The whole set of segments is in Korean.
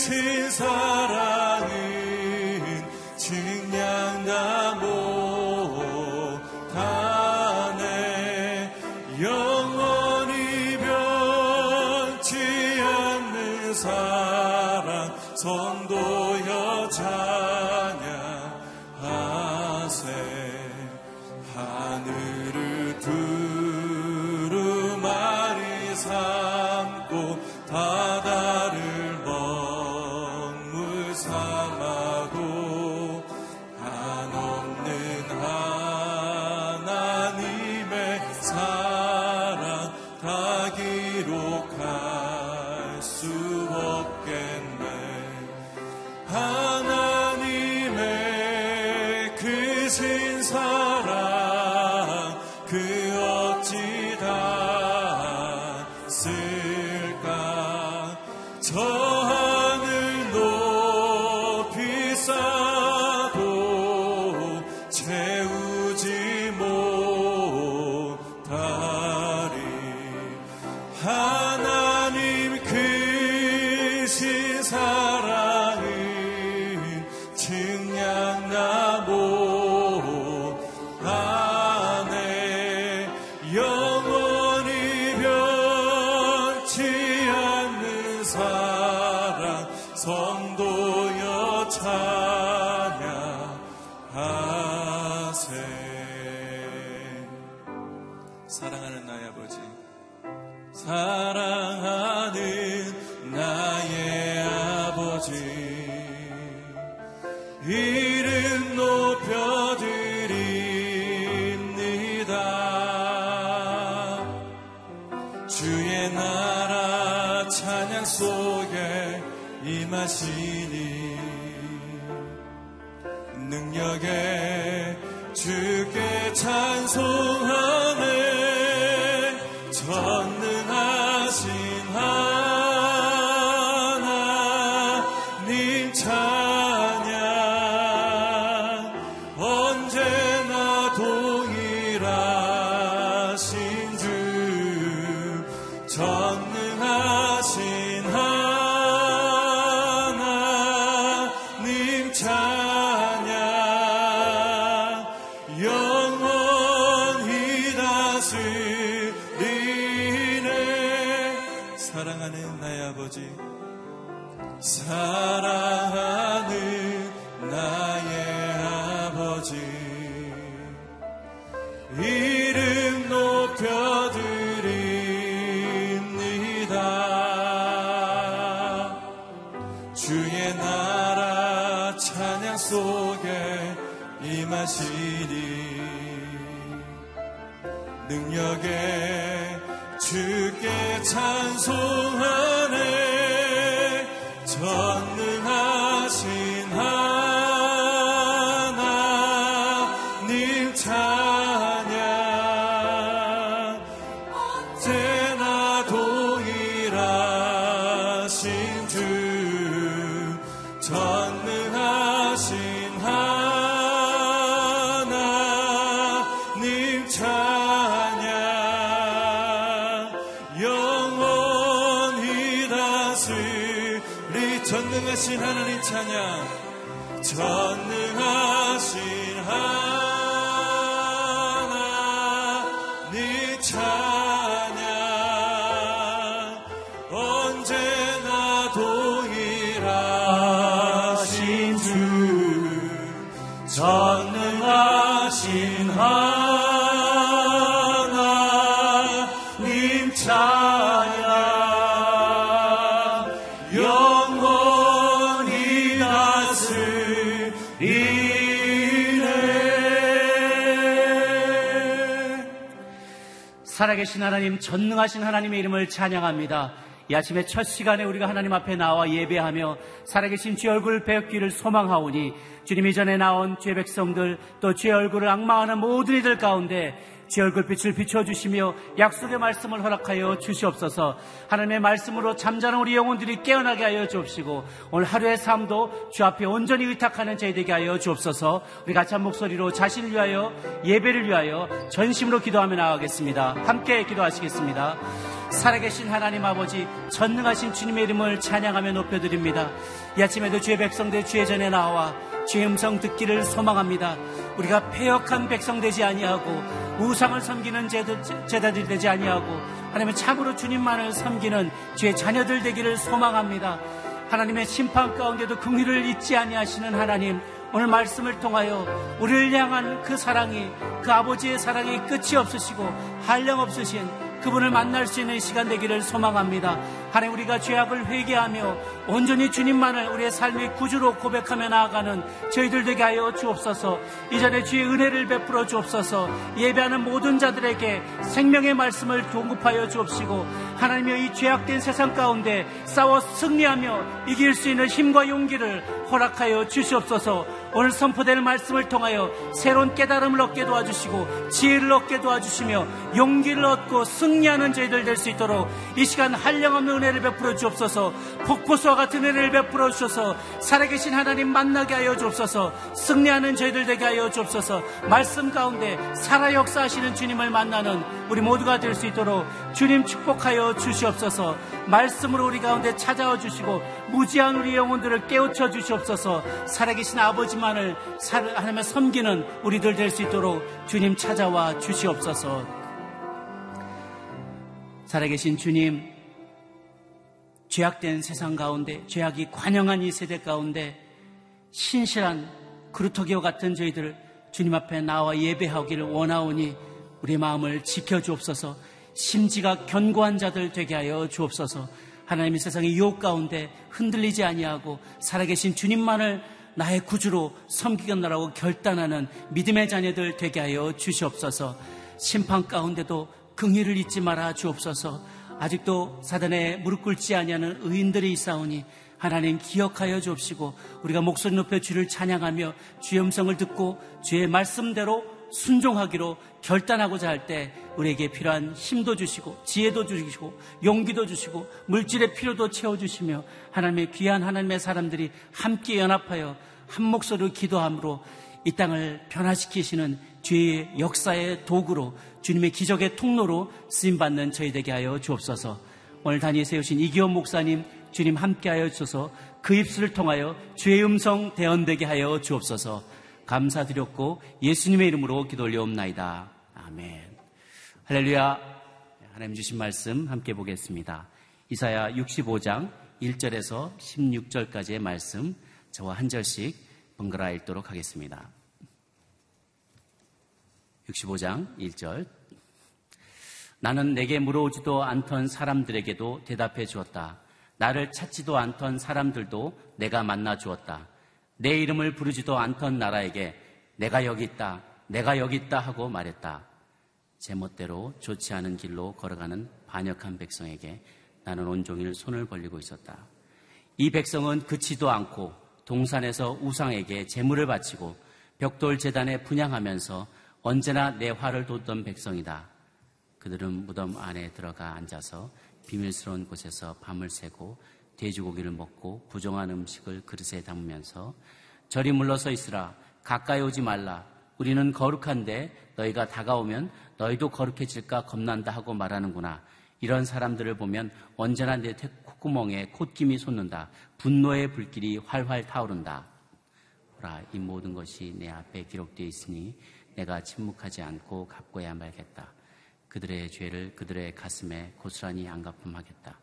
크신 사랑 하 동일하신 주 전능하신 하나님 찬양 영원히 다스리 전능하신 하나님 찬양 전 살아계신 하나님, 전능하신 하나님의 이름을 찬양합니다. 이 아침에 첫 시간에 우리가 하나님 앞에 나와 예배하며 살아계신 주의 얼굴 뵙기를 소망하오니 주님 이전에 나온 주의 백성들 또 주의 얼굴을 악망하는 모든 이들 가운데 주의 얼굴빛을 비춰주시며 약속의 말씀을 허락하여 주시옵소서 하나님의 말씀으로 잠자는 우리 영혼들이 깨어나게 하여 주옵시고 오늘 하루의 삶도 주 앞에 온전히 의탁하는 저희 되게 하여 주옵소서 우리 같이 한 목소리로 자신을 위하여 예배를 위하여 전심으로 기도하며 나아가겠습니다 함께 기도하시겠습니다 살아계신 하나님 아버지 전능하신 주님의 이름을 찬양하며 높여드립니다. 이 아침에도 주의 백성들 주의 전에 나와 주의 음성 듣기를 소망합니다. 우리가 폐역한 백성 되지 아니하고 우상을 섬기는 제자들이 되지 아니하고 하나님의 참으로 주님만을 섬기는 주의 자녀들 되기를 소망합니다. 하나님의 심판 가운데도 긍휼을 잊지 아니하시는 하나님 오늘 말씀을 통하여 우리를 향한 그 사랑이 그 아버지의 사랑이 끝이 없으시고 한량 없으신 그분을 만날 수 있는 시간 되기를 소망합니다. 하나님 우리가 죄악을 회개하며 온전히 주님만을 우리의 삶의 구주로 고백하며 나아가는 저희들 되게 하여 주옵소서. 이전에 주의 은혜를 베풀어 주옵소서. 예배하는 모든 자들에게 생명의 말씀을 공급하여 주옵시고 하나님의 이 죄악된 세상 가운데 싸워 승리하며 이길 수 있는 힘과 용기를 허락하여 주시옵소서. 오늘 선포될 말씀을 통하여 새로운 깨달음을 얻게 도와주시고 지혜를 얻게 도와주시며 용기를 얻고 승리하는 저희들 될 수 있도록 이 시간 한량없는 은혜를 베풀어 주옵소서. 폭포수와 같은 은혜를 베풀어 주셔서 살아계신 하나님 만나게 하여 주옵소서. 승리하는 저희들 되게 하여 주옵소서. 말씀 가운데 살아 역사하시는 주님을 만나는 우리 모두가 될 수 있도록 주님 축복하여 주시옵소서. 말씀으로 우리 가운데 찾아와 주시고 무지한 우리 영혼들을 깨우쳐 주시옵소서. 살아계신 아버지만을 살- 하나님의 섬기는 우리들 될 수 있도록 주님 찾아와 주시옵소서. 살아계신 주님 죄악된 세상 가운데 죄악이 관영한 이 세대 가운데 신실한 그루터기와 같은 저희들 주님 앞에 나와 예배하기를 원하오니 우리 마음을 지켜주옵소서. 심지가 견고한 자들 되게 하여 주옵소서. 하나님의 세상의 유혹 가운데 흔들리지 아니하고 살아계신 주님만을 나의 구주로 섬기겠노라고 결단하는 믿음의 자녀들 되게 하여 주시옵소서. 심판 가운데도 긍휼을 잊지 말아 주옵소서 아직도 사단에 무릎 꿇지 아니하는 의인들이 있사오니 하나님 기억하여 주옵시고 우리가 목소리 높여 주를 찬양하며 주의 음성을 듣고 주의 말씀대로 순종하기로 결단하고자 할 때 우리에게 필요한 힘도 주시고 지혜도 주시고 용기도 주시고 물질의 필요도 채워주시며 하나님의 귀한 하나님의 사람들이 함께 연합하여 한 목소리로 기도함으로 이 땅을 변화시키시는 주의 역사의 도구로 주님의 기적의 통로로 쓰임받는 저희 되게 하여 주옵소서. 오늘 단위에 세우신 이기원 목사님 주님 함께하여 주셔서. 그 입술을 통하여 주의 음성 대언되게 하여 주옵소서. 감사드렸고 예수님의 이름으로 기도 올려옵나이다. 아멘. 할렐루야. 하나님 주신 말씀 함께 보겠습니다. 이사야 65장 1절에서 16절까지의 말씀 저와 한 절씩 번갈아 읽도록 하겠습니다 65장 1절 나는 내게 물어오지도 않던 사람들에게도 대답해 주었다. 나를 찾지도 않던 사람들도 내가 만나 주었다. 내 이름을 부르지도 않던 나라에게 내가 여기 있다, 내가 여기 있다 하고 말했다. 제멋대로 좋지 않은 길로 걸어가는 반역한 백성에게 나는 온종일 손을 벌리고 있었다. 이 백성은 그치도 않고 동산에서 우상에게 재물을 바치고 벽돌 재단에 분양하면서 언제나 내 화를 돋던 백성이다. 그들은 무덤 안에 들어가 앉아서 비밀스러운 곳에서 밤을 새고 돼지고기를 먹고 부정한 음식을 그릇에 담으면서 저리 물러서 있으라 가까이 오지 말라 우리는 거룩한데 너희가 다가오면 너희도 거룩해질까 겁난다 하고 말하는구나. 이런 사람들을 보면 언제나 내 콧구멍에 콧김이 솟는다. 분노의 불길이 활활 타오른다. 보라, 이 모든 것이 내 앞에 기록되어 있으니 내가 침묵하지 않고 갚고야 말겠다. 그들의 죄를 그들의 가슴에 고스란히 안갚음하겠다.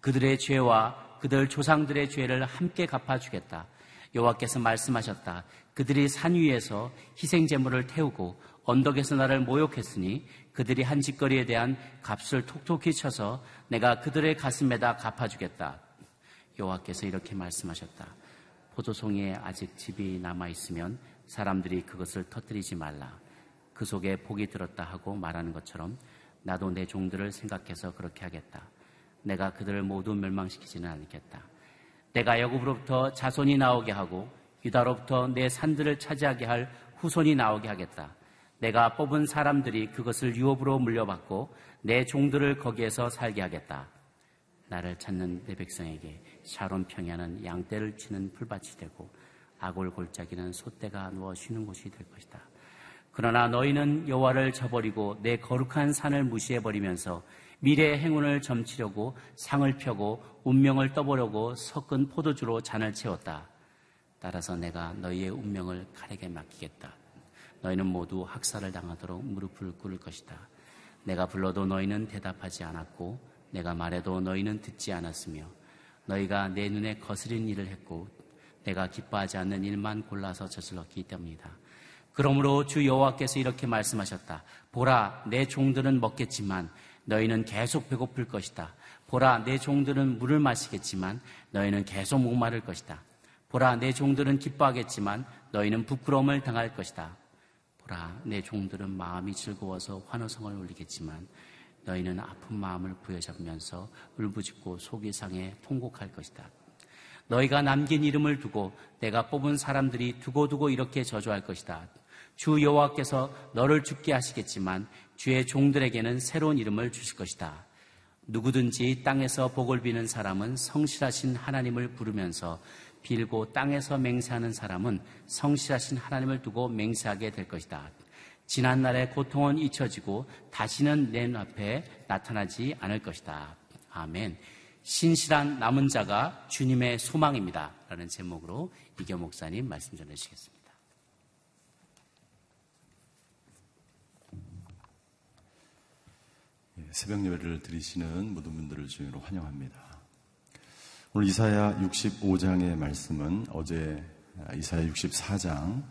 그들의 죄와 그들 조상들의 죄를 함께 갚아주겠다. 여호와께서 말씀하셨다. 그들이 산 위에서 희생 제물을 태우고 언덕에서 나를 모욕했으니 그들이 한 짓거리에 대한 값을 톡톡히 쳐서 내가 그들의 가슴에다 갚아주겠다. 여호와께서 이렇게 말씀하셨다. 포도송이에 아직 집이 남아 있으면 사람들이 그것을 터뜨리지 말라. 그 속에 복이 들었다 하고 말하는 것처럼 나도 내 종들을 생각해서 그렇게 하겠다. 내가 그들을 모두 멸망시키지는 않겠다. 내가 여굽으로부터 자손이 나오게 하고 유다로부터 내 산들을 차지하게 할 후손이 나오게 하겠다. 내가 뽑은 사람들이 그것을 유업으로 물려받고 내 종들을 거기에서 살게 하겠다. 나를 찾는 내 백성에게 샤론 평야는 양떼를 치는 풀밭이 되고 아골 골짜기는 소떼가 누워 쉬는 곳이 될 것이다. 그러나 너희는 여호와를 저버리고 내 거룩한 산을 무시해 버리면서 미래의 행운을 점치려고 상을 펴고 운명을 떠보려고 섞은 포도주로 잔을 채웠다. 따라서 내가 너희의 운명을 칼에게 맡기겠다. 너희는 모두 학살을 당하도록 무릎을 꿇을 것이다. 내가 불러도 너희는 대답하지 않았고 내가 말해도 너희는 듣지 않았으며 너희가 내 눈에 거스린 일을 했고 내가 기뻐하지 않는 일만 골라서 저질렀기 때문이다. 그러므로 주 여호와께서 이렇게 말씀하셨다. 보라, 내 종들은 먹겠지만 너희는 계속 배고플 것이다. 보라, 내 종들은 물을 마시겠지만 너희는 계속 목마를 것이다. 보라, 내 종들은 기뻐하겠지만 너희는 부끄러움을 당할 것이다. 보라, 내 종들은 마음이 즐거워서 환호성을 울리겠지만 너희는 아픈 마음을 부여잡으면서 울부짖고 속이 상해 통곡할 것이다. 너희가 남긴 이름을 두고 내가 뽑은 사람들이 두고두고 이렇게 저주할 것이다. 주 여호와께서 너를 죽게 하시겠지만 주의 종들에게는 새로운 이름을 주실 것이다. 누구든지 땅에서 복을 비는 사람은 성실하신 하나님을 부르면서 빌고 땅에서 맹세하는 사람은 성실하신 하나님을 두고 맹세하게 될 것이다. 지난날의 고통은 잊혀지고 다시는 내 앞에 나타나지 않을 것이다. 아멘. 신실한 남은 자가 주님의 소망입니다. 라는 제목으로 이교 목사님 말씀 전해주시겠습니다. 새벽 예배를 드리시는 모든 분들을 주님으로 환영합니다. 오늘 이사야 65장의 말씀은 어제 이사야 64장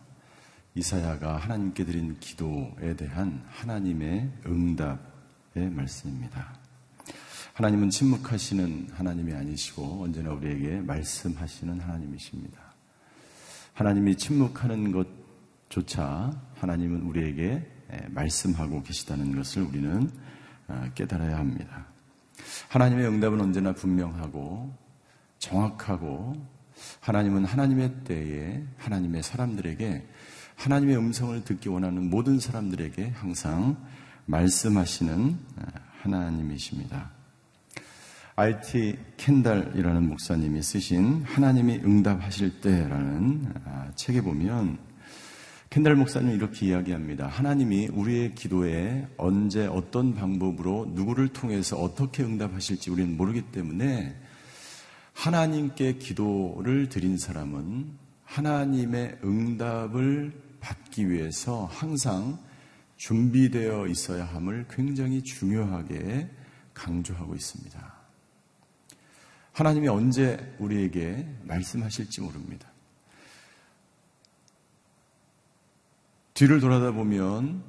이사야가 하나님께 드린 기도에 대한 하나님의 응답의 말씀입니다. 하나님은 침묵하시는 하나님이 아니시고 언제나 우리에게 말씀하시는 하나님이십니다. 하나님이 침묵하는 것조차 하나님은 우리에게 말씀하고 계시다는 것을 우리는 아, 깨달아야 합니다. 하나님의 응답은 언제나 분명하고 정확하고 하나님은 하나님의 때에 하나님의 사람들에게 하나님의 음성을 듣기 원하는 모든 사람들에게 항상 말씀하시는 아, 하나님이십니다. RT 켄달이라는 목사님이 쓰신 하나님이 응답하실 때라는 아, 책에 보면 켄달 목사님 이렇게 이야기합니다. 하나님이 우리의 기도에 언제 어떤 방법으로 누구를 통해서 어떻게 응답하실지 우리는 모르기 때문에 하나님께 기도를 드린 사람은 하나님의 응답을 받기 위해서 항상 준비되어 있어야 함을 굉장히 중요하게 강조하고 있습니다. 하나님이 언제 우리에게 말씀하실지 모릅니다. 뒤를 돌아다 보면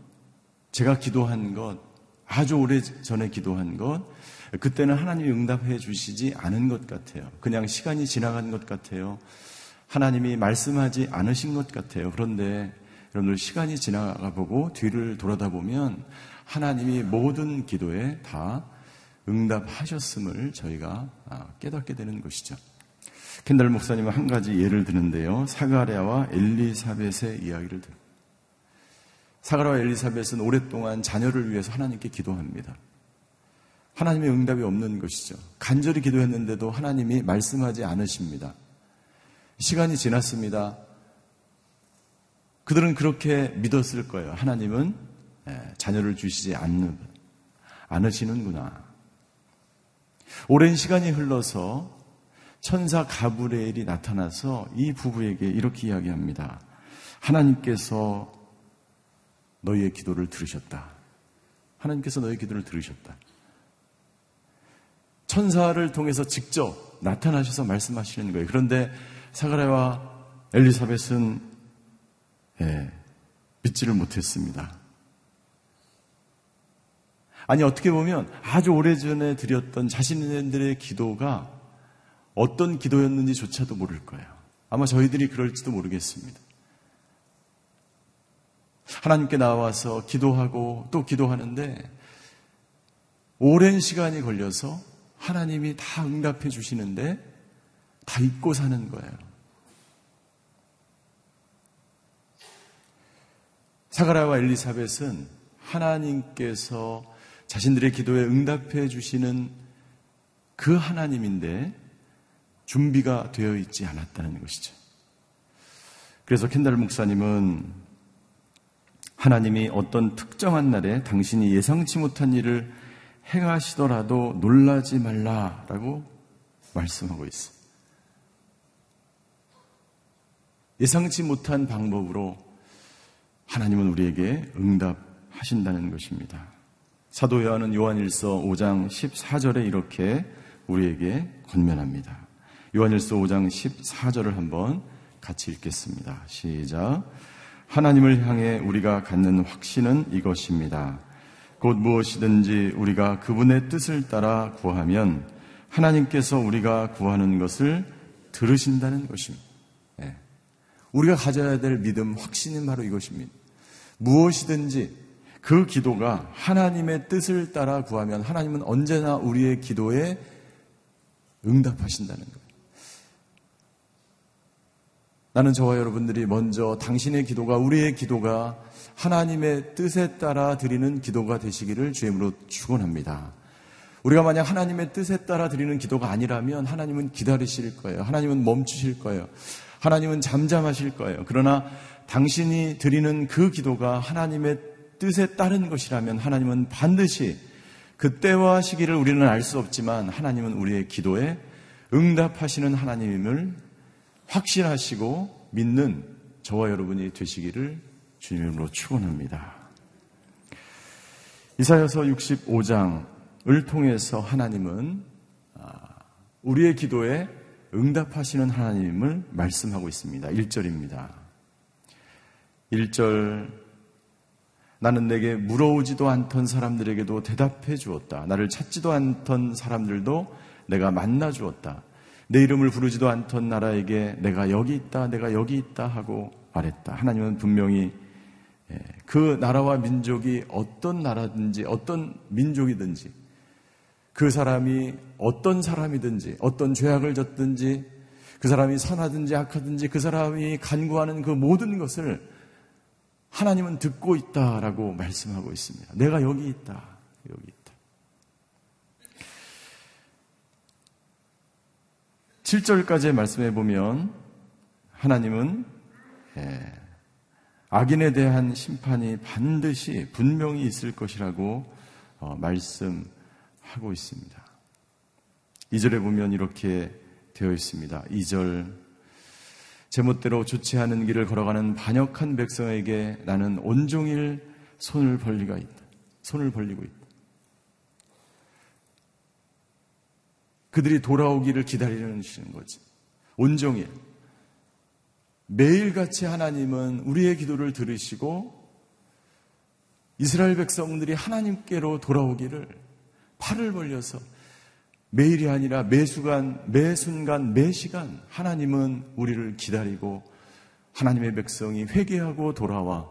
제가 기도한 것, 아주 오래 전에 기도한 것, 그때는 하나님이 응답해 주시지 않은 것 같아요. 그냥 시간이 지나간 것 같아요. 하나님이 말씀하지 않으신 것 같아요. 그런데 여러분들 시간이 지나가 보고 뒤를 돌아다 보면 하나님이 모든 기도에 다 응답하셨음을 저희가 아, 깨닫게 되는 것이죠. 켄달 목사님은 한 가지 예를 드는데요. 사가랴와 엘리사벳의 이야기를 듭니다. 사가랴와 엘리사벳은 오랫동안 자녀를 위해서 하나님께 기도합니다. 하나님의 응답이 없는 것이죠. 간절히 기도했는데도 하나님이 말씀하지 않으십니다. 시간이 지났습니다. 그들은 그렇게 믿었을 거예요. 하나님은 예, 자녀를 주시지 않는, 않으시는구나. 오랜 시간이 흘러서 천사 가브레엘이 나타나서 이 부부에게 이렇게 이야기합니다. 하나님께서 너희의 기도를 들으셨다. 하나님께서 너희 기도를 들으셨다. 천사를 통해서 직접 나타나셔서 말씀하시는 거예요. 그런데 사가랴와 엘리사벳은 예, 믿지를 못했습니다. 아니 어떻게 보면 아주 오래전에 드렸던 자신들의 기도가 어떤 기도였는지조차도 모를 거예요. 아마 저희들이 그럴지도 모르겠습니다. 하나님께 나와서 기도하고 또 기도하는데 오랜 시간이 걸려서 하나님이 다 응답해 주시는데 다 잊고 사는 거예요. 사가라와 엘리사벳은 하나님께서 자신들의 기도에 응답해 주시는 그 하나님인데 준비가 되어 있지 않았다는 것이죠. 그래서 켄달 목사님은 하나님이 어떤 특정한 날에 당신이 예상치 못한 일을 행하시더라도 놀라지 말라라고 말씀하고 있어요. 예상치 못한 방법으로 하나님은 우리에게 응답하신다는 것입니다. 사도 요한은 요한일서 5장 14절에 이렇게 우리에게 권면합니다. 요한일서 5장 14절을 한번 같이 읽겠습니다. 시작. 하나님을 향해 우리가 갖는 확신은 이것입니다. 곧 무엇이든지 우리가 그분의 뜻을 따라 구하면 하나님께서 우리가 구하는 것을 들으신다는 것입니다. 네. 우리가 가져야 될 믿음, 확신은 바로 이것입니다. 무엇이든지 그 기도가 하나님의 뜻을 따라 구하면 하나님은 언제나 우리의 기도에 응답하신다는 거예요. 나는 저와 여러분들이 먼저 당신의 기도가 우리의 기도가 하나님의 뜻에 따라 드리는 기도가 되시기를 주임으로 축원합니다. 우리가 만약 하나님의 뜻에 따라 드리는 기도가 아니라면 하나님은 기다리실 거예요. 하나님은 멈추실 거예요. 하나님은 잠잠하실 거예요. 그러나 당신이 드리는 그 기도가 하나님의 뜻에 따른 것이라면 하나님은 반드시 그때와 시기를 우리는 알 수 없지만 하나님은 우리의 기도에 응답하시는 하나님임을 확신하시고 믿는 저와 여러분이 되시기를 주님으로 축원합니다. 이사여서 65장을 통해서 하나님은 아, 우리의 기도에 응답하시는 하나님을 말씀하고 있습니다. 1절입니다. 1절 나는 내게 물어오지도 않던 사람들에게도 대답해 주었다. 나를 찾지도 않던 사람들도 내가 만나 주었다. 내 이름을 부르지도 않던 나라에게 내가 여기 있다, 내가 여기 있다 하고 말했다. 하나님은 분명히 예, 그 나라와 민족이 어떤 나라든지 어떤 민족이든지 그 사람이 어떤 사람이든지 어떤 죄악을 졌든지 그 사람이 선하든지 악하든지 그 사람이 간구하는 그 모든 것을 하나님은 듣고 있다라고 말씀하고 있습니다. 내가 여기 있다. 여기 7절까지의 말씀해 보면 하나님은 예, 악인에 대한 심판이 반드시 분명히 있을 것이라고 어, 말씀하고 있습니다. 2절에 보면 이렇게 되어 있습니다. 2절 제멋대로 않은 길을 걸어가는 반역한 백성에게 나는 온종일 손을 벌리가 있다. 손을 벌리고 있다. 그들이 돌아오기를 기다리는 거지. 온종일. 매일같이 하나님은 우리의 기도를 들으시고 이스라엘 백성들이 하나님께로 돌아오기를 팔을 벌려서 매일이 아니라 매 순간, 매 순간, 매 시간 하나님은 우리를 기다리고 하나님의 백성이 회개하고 돌아와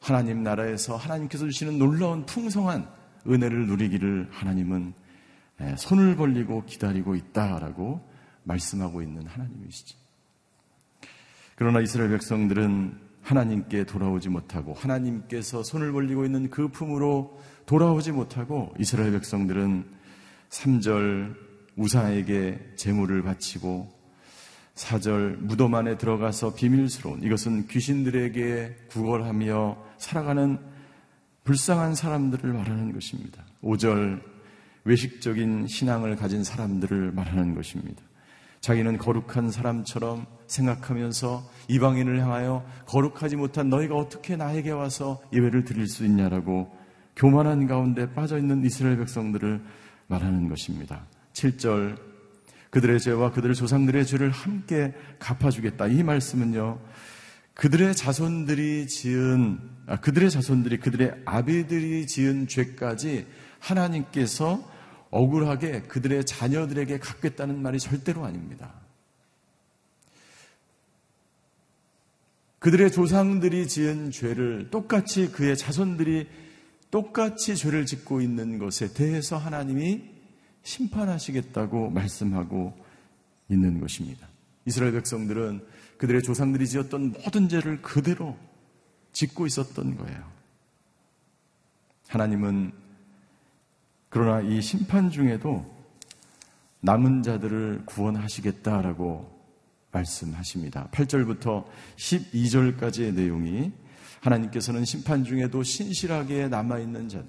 하나님 나라에서 하나님께서 주시는 놀라운 풍성한 은혜를 누리기를 하나님은 손을 벌리고 기다리고 있다라고 말씀하고 있는 하나님이시죠. 그러나 이스라엘 백성들은 하나님께 돌아오지 못하고 하나님께서 손을 벌리고 있는 그 품으로 돌아오지 못하고 이스라엘 백성들은 3절 우사에게 재물을 바치고 4절 무덤 안에 들어가서 비밀스러운 이것은 귀신들에게 구걸하며 살아가는 불쌍한 사람들을 말하는 것입니다. 5절 외식적인 신앙을 가진 사람들을 말하는 것입니다. 자기는 거룩한 사람처럼 생각하면서 이방인을 향하여 거룩하지 못한 너희가 어떻게 나에게 와서 예배를 드릴 수 있냐라고 교만한 가운데 빠져 있는 이스라엘 백성들을 말하는 것입니다. 7절 그들의 죄와 그들의 조상들의 죄를 함께 갚아주겠다. 이 말씀은요. 그들의 자손들이 지은 아, 그들의 자손들이 그들의 아비들이 지은 죄까지 하나님께서 억울하게 그들의 자녀들에게 갚겠다는 말이 절대로 아닙니다. 그들의 조상들이 지은 죄를 똑같이 그의 자손들이 똑같이 죄를 짓고 있는 것에 대해서 하나님이 심판하시겠다고 말씀하고 있는 것입니다. 이스라엘 백성들은 그들의 조상들이 지었던 모든 죄를 그대로 짓고 있었던 거예요. 하나님은 그러나 이 심판 중에도 남은 자들을 구원하시겠다라고 말씀하십니다. 8절부터 12절까지의 내용이 하나님께서는 심판 중에도 신실하게 남아있는 자,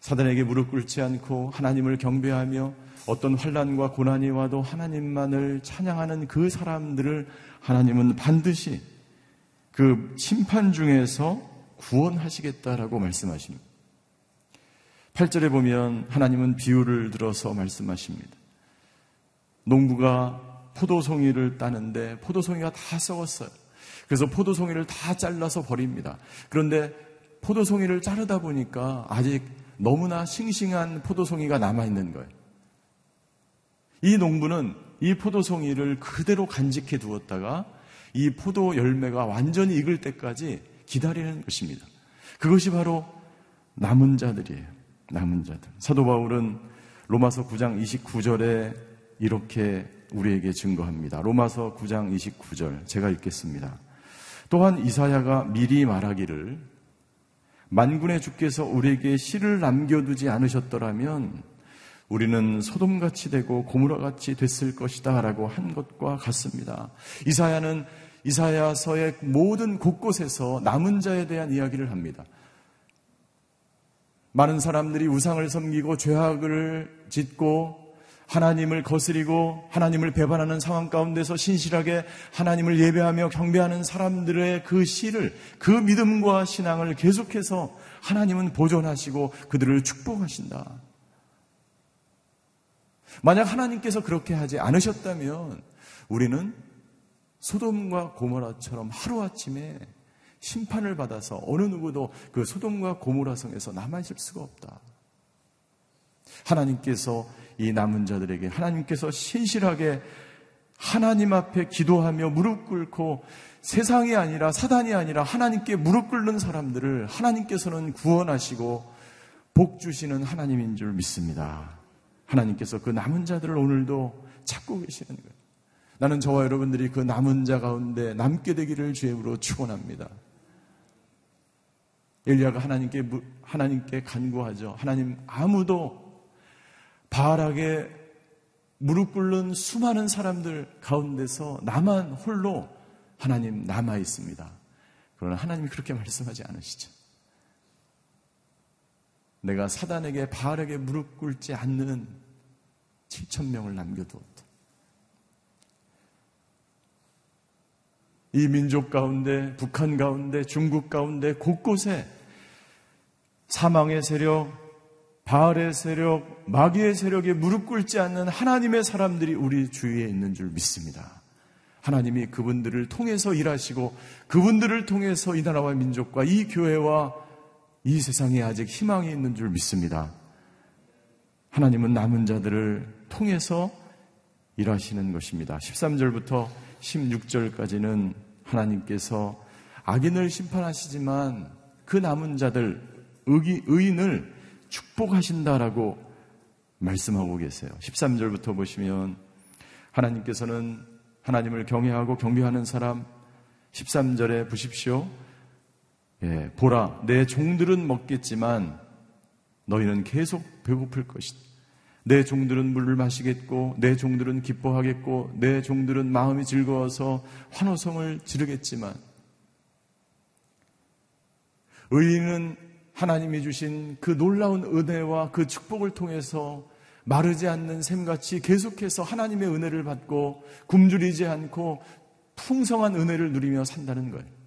사단에게 무릎 꿇지 않고 하나님을 경배하며 어떤 환란과 고난이 와도 하나님만을 찬양하는 그 사람들을 하나님은 반드시 그 심판 중에서 구원하시겠다라고 말씀하십니다. 8절에 보면 하나님은 비유를 들어서 말씀하십니다. 농부가 포도송이를 따는데 포도송이가 다 썩었어요. 그래서 포도송이를 다 잘라서 버립니다. 그런데 포도송이를 자르다 보니까 아직 너무나 싱싱한 포도송이가 남아있는 거예요. 이 농부는 이 포도송이를 그대로 간직해 두었다가 이 포도 열매가 완전히 익을 때까지 기다리는 것입니다. 그것이 바로 남은 자들이에요. 남은 자들. 사도 바울은 로마서 9장 29절에 이렇게 우리에게 증거합니다. 로마서 9장 29절 제가 읽겠습니다. 또한 이사야가 미리 말하기를 만군의 주께서 우리에게 씨를 남겨두지 않으셨더라면 우리는 소돔같이 되고 고무라같이 됐을 것이다 라고 한 것과 같습니다. 이사야는 이사야서의 모든 곳곳에서 남은 자에 대한 이야기를 합니다. 많은 사람들이 우상을 섬기고 죄악을 짓고 하나님을 거스리고 하나님을 배반하는 상황 가운데서 신실하게 하나님을 예배하며 경배하는 사람들의 그 시를 그 믿음과 신앙을 계속해서 하나님은 보존하시고 그들을 축복하신다. 만약 하나님께서 그렇게 하지 않으셨다면 우리는 소돔과 고모라처럼 하루아침에 심판을 받아서 어느 누구도 그 소돔과 고모라 성에서 남아있을 수가 없다. 하나님께서 이 남은 자들에게 하나님께서 신실하게 하나님 앞에 기도하며 무릎 꿇고 세상이 아니라 사단이 아니라 하나님께 무릎 꿇는 사람들을 하나님께서는 구원하시고 복 주시는 하나님인 줄 믿습니다. 하나님께서 그 남은 자들을 오늘도 찾고 계시는 거예요. 나는 저와 여러분들이 그 남은 자 가운데 남게 되기를 주임으로 축원합니다. 엘리야가 하나님께 하나님께 간구하죠. 하나님 아무도 바알에게 무릎 꿇는 수많은 사람들 가운데서 나만 홀로 하나님 남아 있습니다. 그러나 하나님이 그렇게 말씀하지 않으시죠. 내가 사단에게 바알에게 무릎 꿇지 않는 7천 명을 남겨두었다. 이 민족 가운데, 북한 가운데, 중국 가운데 곳곳에 사망의 세력, 바알의 세력, 마귀의 세력에 무릎 꿇지 않는 하나님의 사람들이 우리 주위에 있는 줄 믿습니다. 하나님이 그분들을 통해서 일하시고 그분들을 통해서 이 나라와 민족과 이 교회와 이 세상에 아직 희망이 있는 줄 믿습니다. 하나님은 남은 자들을 통해서 일하시는 것입니다. 13절부터 16절까지는 하나님께서 악인을 심판하시지만 그 남은 자들, 의인을 축복하신다라고 말씀하고 계세요. 13절부터 보시면 하나님께서는 하나님을 경외하고 경배하는 사람 13절에 보십시오. 예, 보라, 내 종들은 먹겠지만 너희는 계속 배고플 것이다. 내 종들은 물을 마시겠고, 내 종들은 기뻐하겠고, 내 종들은 마음이 즐거워서 환호성을 지르겠지만, 의인은 하나님이 주신 그 놀라운 은혜와 그 축복을 통해서 마르지 않는 샘같이 계속해서 하나님의 은혜를 받고 굶주리지 않고 풍성한 은혜를 누리며 산다는 거예요.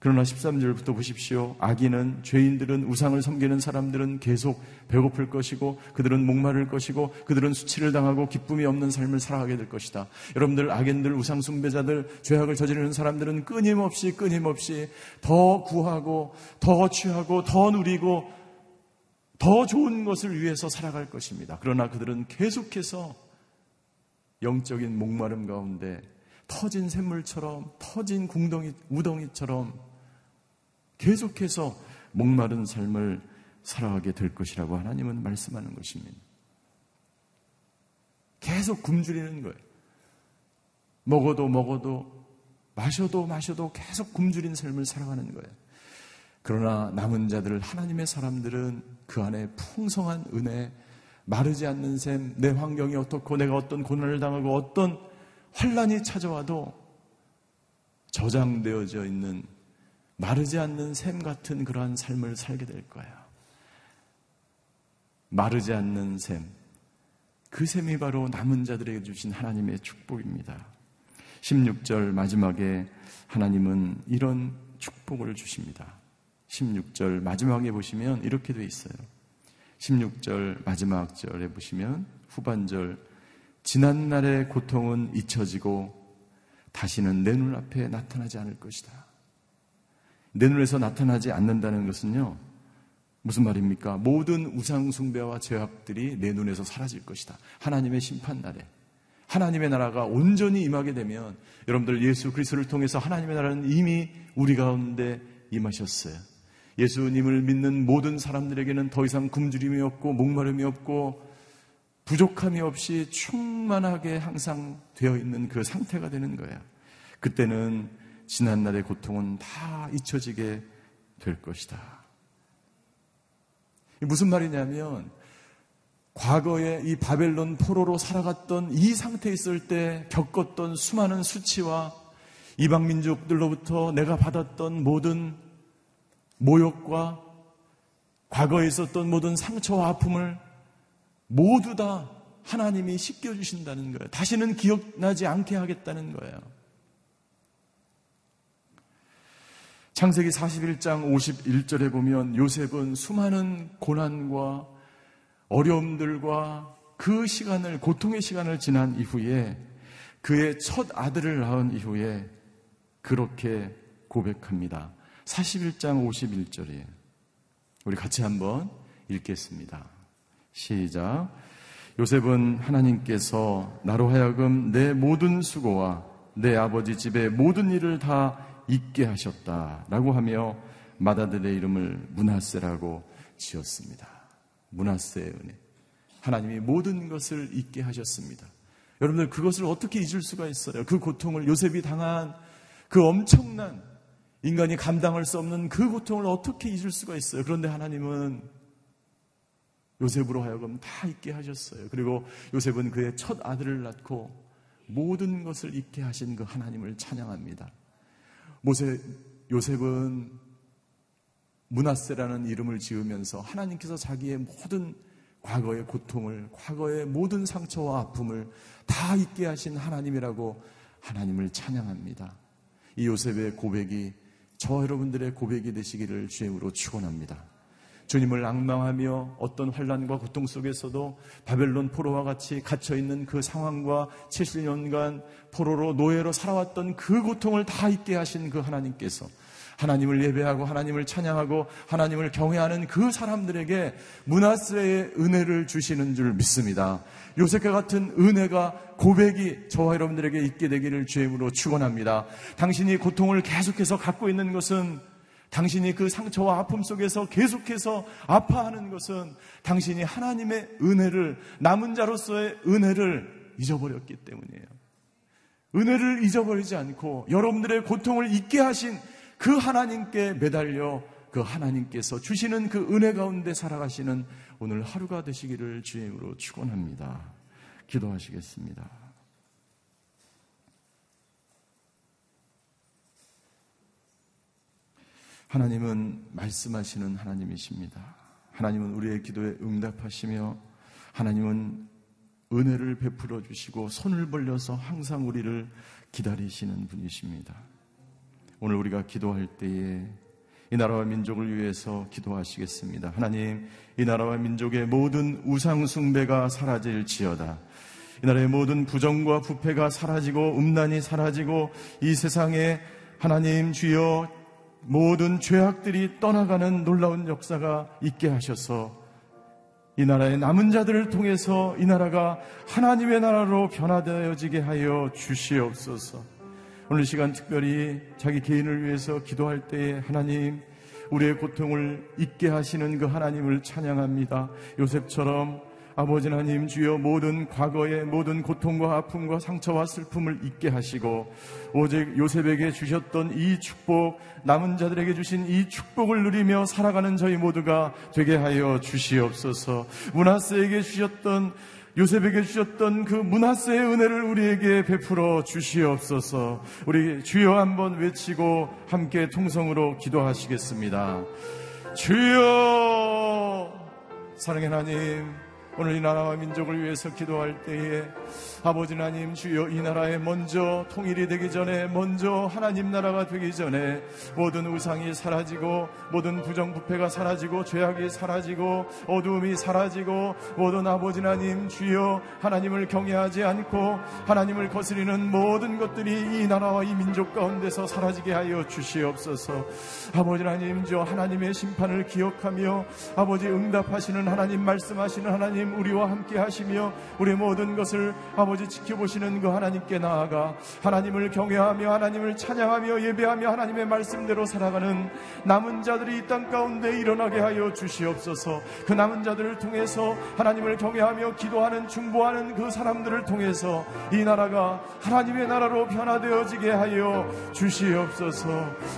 그러나 13절부터 보십시오. 악인은 죄인들은 우상을 섬기는 사람들은 계속 배고플 것이고 그들은 목마를 것이고 그들은 수치를 당하고 기쁨이 없는 삶을 살아가게 될 것이다. 여러분들 악인들 우상 숭배자들 죄악을 저지르는 사람들은 끊임없이 끊임없이 더 구하고 더 취하고 더 누리고 더 좋은 것을 위해서 살아갈 것입니다. 그러나 그들은 계속해서 영적인 목마름 가운데 터진 샘물처럼 터진 궁덩이 우덩이처럼 계속해서 목마른 삶을 살아가게 될 것이라고 하나님은 말씀하는 것입니다. 계속 굶주리는 거예요. 먹어도 먹어도 마셔도 마셔도 계속 굶주린 삶을 살아가는 거예요. 그러나 남은 자들 하나님의 사람들은 그 안에 풍성한 은혜, 마르지 않는 샘, 내 환경이 어떻고 내가 어떤 고난을 당하고 어떤 환란이 찾아와도 저장되어져 있는 마르지 않는 샘 같은 그러한 삶을 살게 될 거예요. 마르지 않는 샘. 그 샘이 바로 남은 자들에게 주신 하나님의 축복입니다. 16절 마지막에 하나님은 이런 축복을 주십니다. 16절 마지막에 보시면 이렇게 돼 있어요. 16절 마지막 절에 보시면 후반절 지난 날의 고통은 잊혀지고 다시는 내 눈앞에 나타나지 않을 것이다. 내 눈에서 나타나지 않는다는 것은요, 무슨 말입니까? 모든 우상숭배와 죄악들이 내 눈에서 사라질 것이다. 하나님의 심판날에. 하나님의 나라가 온전히 임하게 되면 여러분들 예수 그리스도를 통해서 하나님의 나라는 이미 우리 가운데 임하셨어요. 예수님을 믿는 모든 사람들에게는 더 이상 굶주림이 없고 목마름이 없고 부족함이 없이 충만하게 항상 되어 있는 그 상태가 되는 거예요. 그때는 지난날의 고통은 다 잊혀지게 될 것이다. 무슨 말이냐면 과거에 이 바벨론 포로로 살아갔던 이 상태에 있을 때 겪었던 수많은 수치와 이방 민족들로부터 내가 받았던 모든 모욕과 과거에 있었던 모든 상처와 아픔을 모두 다 하나님이 씻겨주신다는 거예요. 다시는 기억나지 않게 하겠다는 거예요. 창세기 41장 51절에 보면 요셉은 수많은 고난과 어려움들과 그 시간을, 고통의 시간을 지난 이후에 그의 첫 아들을 낳은 이후에 그렇게 고백합니다. 41장 51절이에요. 우리 같이 한번 읽겠습니다. 시작. 요셉은 하나님께서 나로 하여금 내 모든 수고와 내 아버지 집의 모든 일을 다 있게 하셨다라고 하며 마다들의 이름을 문하세라고 지었습니다. 문하세의 은혜. 하나님이 모든 것을 잊게 하셨습니다. 여러분들 그것을 어떻게 잊을 수가 있어요? 그 고통을 요셉이 당한 그 엄청난 인간이 감당할 수 없는 그 고통을 어떻게 잊을 수가 있어요? 그런데 하나님은 요셉으로 하여금 다 잊게 하셨어요. 그리고 요셉은 그의 첫 아들을 낳고 모든 것을 잊게 하신 그 하나님을 찬양합니다. 모세 요셉은 문하세라는 이름을 지으면서 하나님께서 자기의 모든 과거의 고통을, 과거의 모든 상처와 아픔을 다 잊게 하신 하나님이라고 하나님을 찬양합니다. 이 요셉의 고백이 저 여러분들의 고백이 되시기를 주임으로 축원합니다. 주님을 악망하며 어떤 환란과 고통 속에서도 바벨론 포로와 같이 갇혀 있는 그 상황과 70년간 포로로 노예로 살아왔던 그 고통을 다 잊게 하신 그 하나님께서 하나님을 예배하고 하나님을 찬양하고 하나님을 경외하는 그 사람들에게 문하세의 은혜를 주시는 줄 믿습니다. 요셉과 같은 은혜가 고백이 저와 여러분들에게 있게 되기를 주임으로 축원합니다. 당신이 고통을 계속해서 갖고 있는 것은 당신이 그 상처와 아픔 속에서 계속해서 아파하는 것은 당신이 하나님의 은혜를 남은 자로서의 은혜를 잊어버렸기 때문이에요. 은혜를 잊어버리지 않고 여러분들의 고통을 잊게 하신 그 하나님께 매달려 그 하나님께서 주시는 그 은혜 가운데 살아가시는 오늘 하루가 되시기를 주임으로 축원합니다. 기도하시겠습니다. 하나님은 말씀하시는 하나님이십니다. 하나님은 우리의 기도에 응답하시며 하나님은 은혜를 베풀어 주시고 손을 벌려서 항상 우리를 기다리시는 분이십니다. 오늘 우리가 기도할 때에 이 나라와 민족을 위해서 기도하시겠습니다. 하나님, 이 나라와 민족의 모든 우상숭배가 사라질지어다. 이 나라의 모든 부정과 부패가 사라지고 음란이 사라지고 이 세상에 하나님 주여 모든 죄악들이 떠나가는 놀라운 역사가 있게 하셔서 이 나라의 남은 자들을 통해서 이 나라가 하나님의 나라로 변화되어지게 하여 주시옵소서. 오늘 시간 특별히 자기 개인을 위해서 기도할 때에 하나님 우리의 고통을 잊게 하시는 그 하나님을 찬양합니다. 요셉처럼 아버지 하나님 주여 모든 과거의 모든 고통과 아픔과 상처와 슬픔을 잊게 하시고 오직 요셉에게 주셨던 이 축복 남은 자들에게 주신 이 축복을 누리며 살아가는 저희 모두가 되게 하여 주시옵소서 문하스에게 주셨던 요셉에게 주셨던 그 문하세의 은혜를 우리에게 베풀어 주시옵소서. 우리 주여 한번 외치고 함께 통성으로 기도하시겠습니다. 주여 사랑의 하나님 오늘 이 나라와 민족을 위해서 기도할 때에 아버지 하나님 주여 이 나라에 먼저 통일이 되기 전에 먼저 하나님 나라가 되기 전에 모든 우상이 사라지고 모든 부정부패가 사라지고 죄악이 사라지고 어두움이 사라지고 모든 아버지 하나님 주여 하나님을 경외하지 않고 하나님을 거스리는 모든 것들이 이 나라와 이 민족 가운데서 사라지게 하여 주시옵소서. 아버지 하나님 주 하나님의 심판을 기억하며 아버지 응답하시는 하나님 말씀하시는 하나님 우리와 함께 하시며 우리 모든 것을 아버지 지켜보시는 그 하나님께 나아가 하나님을 경외하며 하나님을 찬양하며 예배하며 하나님의 말씀대로 살아가는 남은 자들이 이 땅 가운데 일어나게 하여 주시옵소서. 그 남은 자들을 통해서 하나님을 경외하며 기도하는 중보하는 그 사람들을 통해서 이 나라가 하나님의 나라로 변화되어지게 하여 주시옵소서.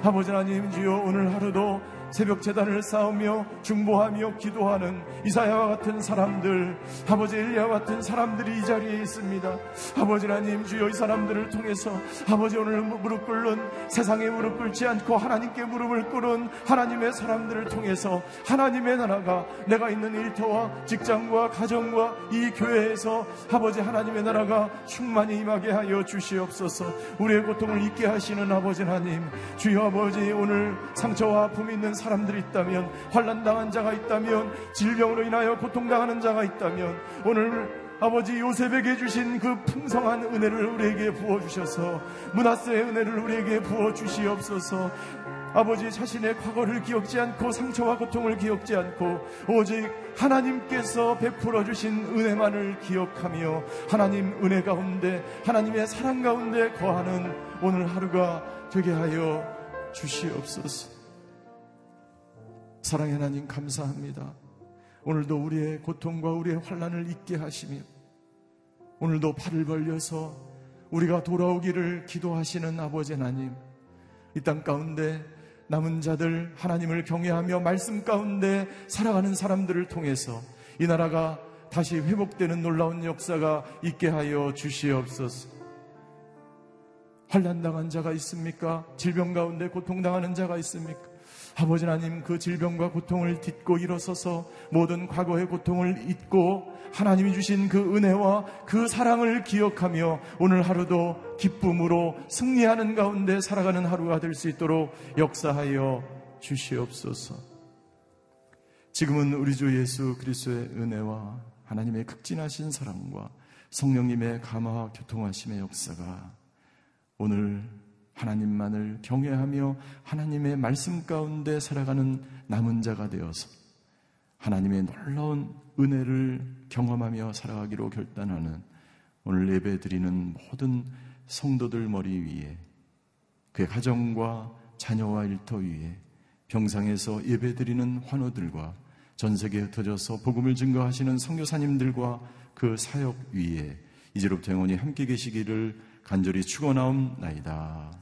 아버지 하나님 주여 오늘 하루도 새벽 재단을 쌓으며 중보하며 기도하는 이사야와 같은 사람들, 아버지 엘리야와 같은 사람들이 이 자리에 있습니다. 아버지 하나님 주여 이 사람들을 통해서 아버지 오늘 무릎 꿇는 세상에 무릎 꿇지 않고 하나님께 무릎을 꿇은 하나님의 사람들을 통해서 하나님의 나라가 내가 있는 일터와 직장과 가정과 이 교회에서 아버지 하나님의 나라가 충만히 임하게 하여 주시옵소서. 우리의 고통을 잊게 하시는 아버지 하나님, 주여 아버지 오늘 상처와 아픔이 있는 사람들이 있다면 환란 당한 자가 있다면 질병으로 인하여 고통당하는 자가 있다면 오늘 아버지 요셉에게 주신 그 풍성한 은혜를 우리에게 부어 주셔서 문하스의 은혜를 우리에게 부어 주시옵소서. 아버지 자신의 과거를 기억지 않고 상처와 고통을 기억지 않고 오직 하나님께서 베풀어 주신 은혜만을 기억하며 하나님 은혜 가운데 하나님의 사랑 가운데 거하는 오늘 하루가 되게 하여 주시옵소서. 사랑의 하나님 감사합니다. 오늘도 우리의 고통과 우리의 환란을 잊게 하시며 오늘도 팔을 벌려서 우리가 돌아오기를 기도하시는 아버지 하나님 이 땅 가운데 남은 자들 하나님을 경외하며 말씀 가운데 살아가는 사람들을 통해서 이 나라가 다시 회복되는 놀라운 역사가 있게 하여 주시옵소서. 환란 당한 자가 있습니까? 질병 가운데 고통당하는 자가 있습니까? 아버지 하나님 그 질병과 고통을 딛고 일어서서 모든 과거의 고통을 잊고 하나님이 주신 그 은혜와 그 사랑을 기억하며 오늘 하루도 기쁨으로 승리하는 가운데 살아가는 하루가 될 수 있도록 역사하여 주시옵소서. 지금은 우리 주 예수 그리스도의 은혜와 하나님의 극진하신 사랑과 성령님의 감화와 교통하심의 역사가 오늘 하나님만을 경외하며 하나님의 말씀 가운데 살아가는 남은 자가 되어서 하나님의 놀라운 은혜를 경험하며 살아가기로 결단하는 오늘 예배 드리는 모든 성도들 머리 위에 그의 가정과 자녀와 일터 위에 병상에서 예배 드리는 환우들과 전 세계에 흩어져서 복음을 증거하시는 선교사님들과 그 사역 위에 이제로부터 영원히 함께 계시기를 간절히 축원하옵나이다.